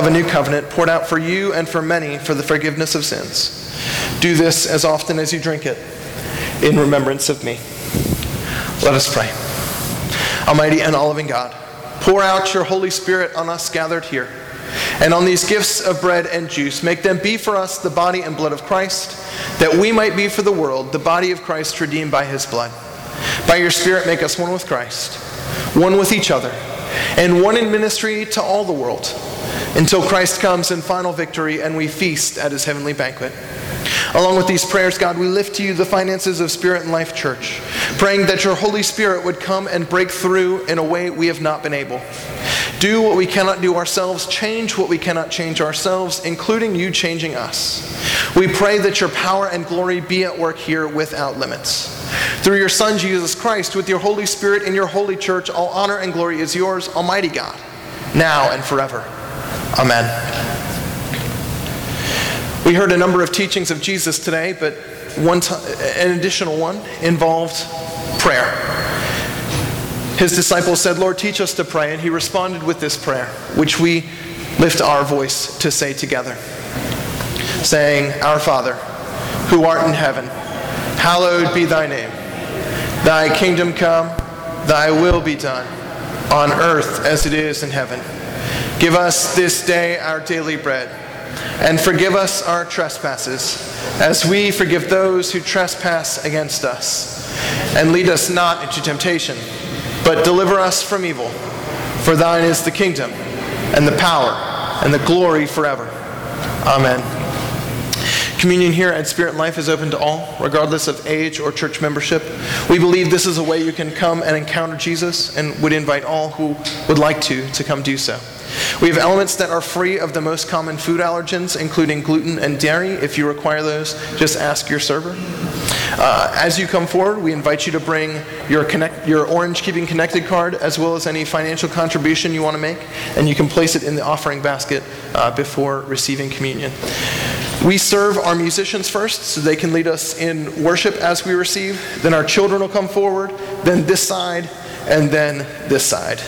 of a new covenant poured out for you and for many for the forgiveness of sins. Do this as often as you drink it in remembrance of me. Let us pray. Almighty and all loving God, pour out your Holy Spirit on us gathered here and on these gifts of bread and juice. Make them be for us the body and blood of Christ, that we might be for the world the body of Christ redeemed by his blood. By your Spirit, make us one with Christ, one with each other, and one in ministry to all the world, until Christ comes in final victory and we feast at his heavenly banquet. Along with these prayers, God, we lift to you the finances of Spirit and Life Church, praying that your Holy Spirit would come and break through in a way we have not been able. Do what we cannot do ourselves, change what we cannot change ourselves, including you changing us. We pray that your power and glory be at work here without limits. Through your Son, Jesus Christ, with your Holy Spirit in your holy church, all honor and glory is yours, Almighty God, now and forever. Amen. We heard a number of teachings of Jesus today, but one t- an additional one involved prayer. His disciples said, Lord, teach us to pray. And he responded with this prayer, which we lift our voice to say together, saying, Our Father, who art in heaven, hallowed be thy name. Thy kingdom come, thy will be done, on earth as it is in heaven. Give us this day our daily bread, and forgive us our trespasses, as we forgive those who trespass against us. And lead us not into temptation but deliver us from evil. For thine is the kingdom, and the power, and the glory forever. Amen. Communion here at Spirit Life is open to all, regardless of age or church membership. We believe this is a way you can come and encounter Jesus and would invite all who would like to to come do so. We have elements that are free of the most common food allergens, including gluten and dairy. If you require those, just ask your server. Uh, as you come forward, we invite you to bring your, connect, your Orange Keeping Connected card as well as any financial contribution you want to make, and you can place it in the offering basket uh, before receiving communion. We serve our musicians first so they can lead us in worship as we receive. Then our children will come forward, then this side, and then this side.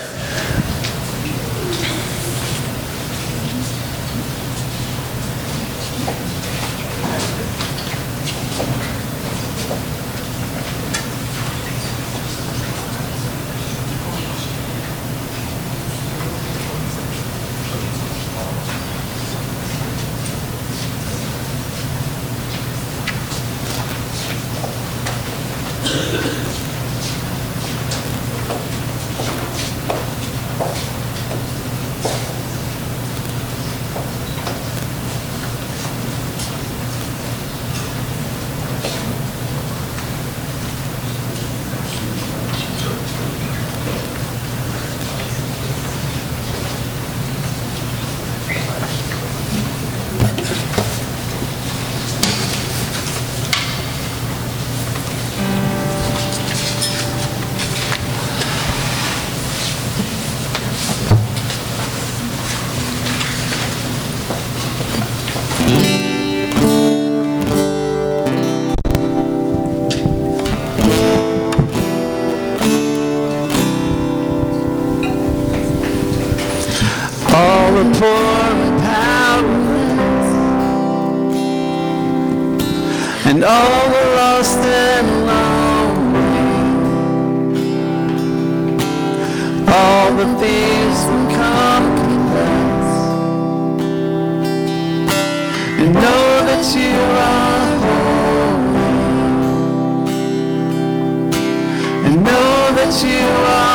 were poor and powerless, and all the lost and lonely. All the thieves were comfortless, and know that you are holy, and know that you are.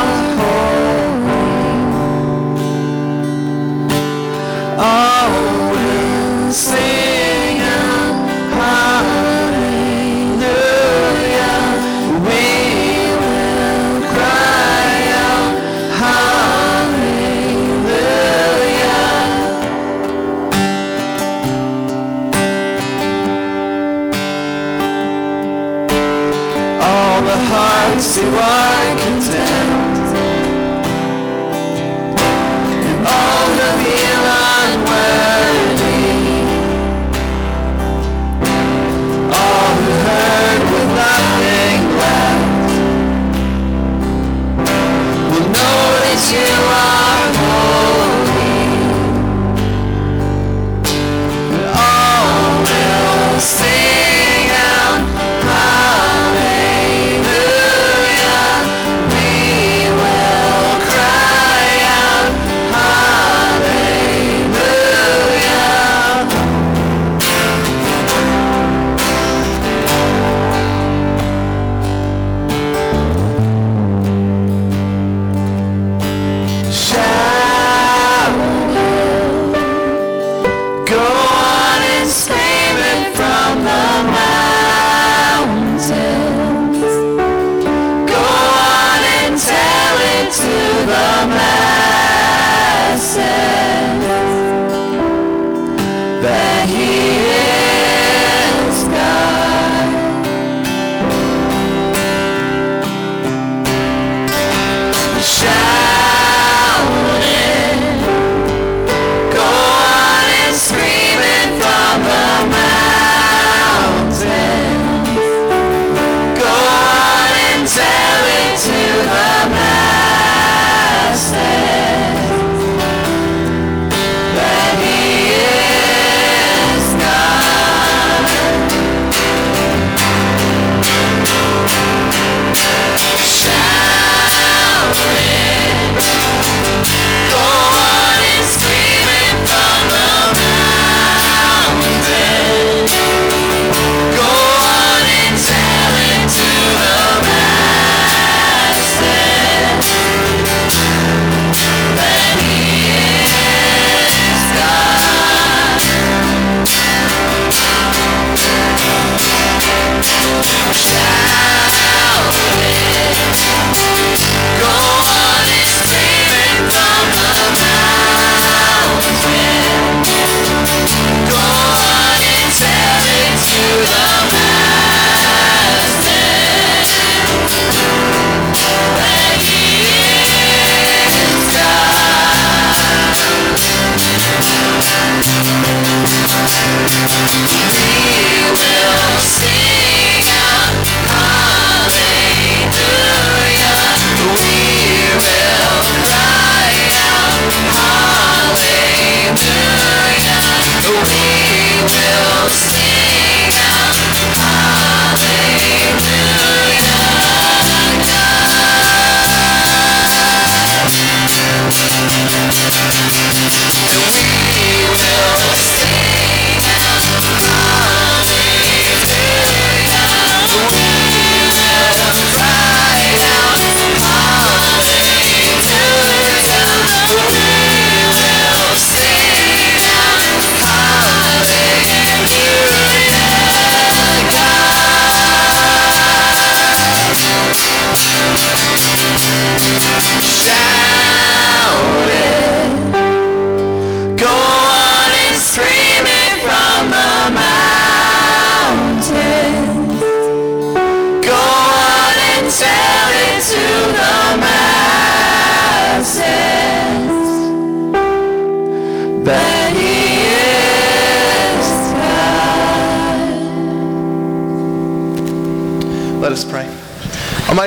se ar.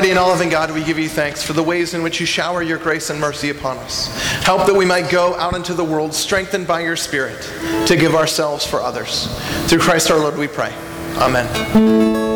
Almighty and all loving God, we give you thanks for the ways in which you shower your grace and mercy upon us. Help that we might go out into the world strengthened by your Spirit to give ourselves for others. Through Christ our Lord we pray. Amen.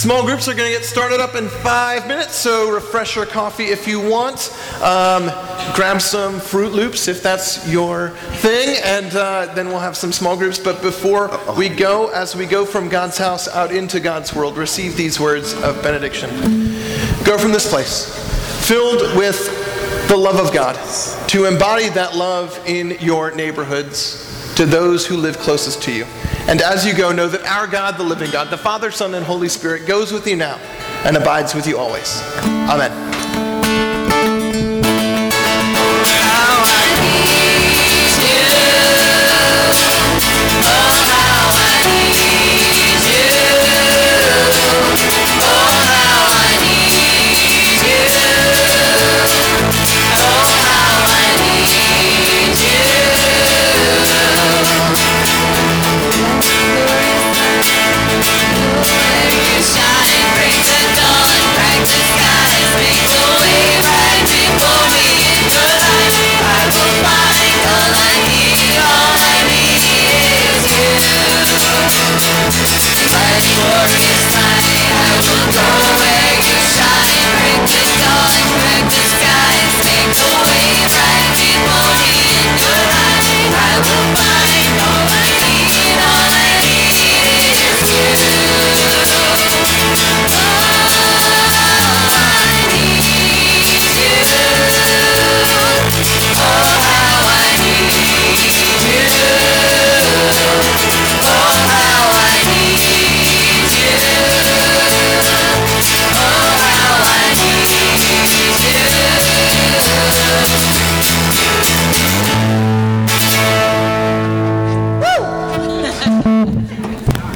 Small groups are going to get started up in five minutes, so refresh your coffee if you want. Um, grab some Froot Loops if that's your thing, and uh, then we'll have some small groups. But before we go, as we go from God's house out into God's world, receive these words of benediction. Go from this place, filled with the love of God, to embody that love in your neighborhoods to those who live closest to you. And as you go, know that our God, the living God, the Father, Son, and Holy Spirit, goes with you now and abides with you always. Amen.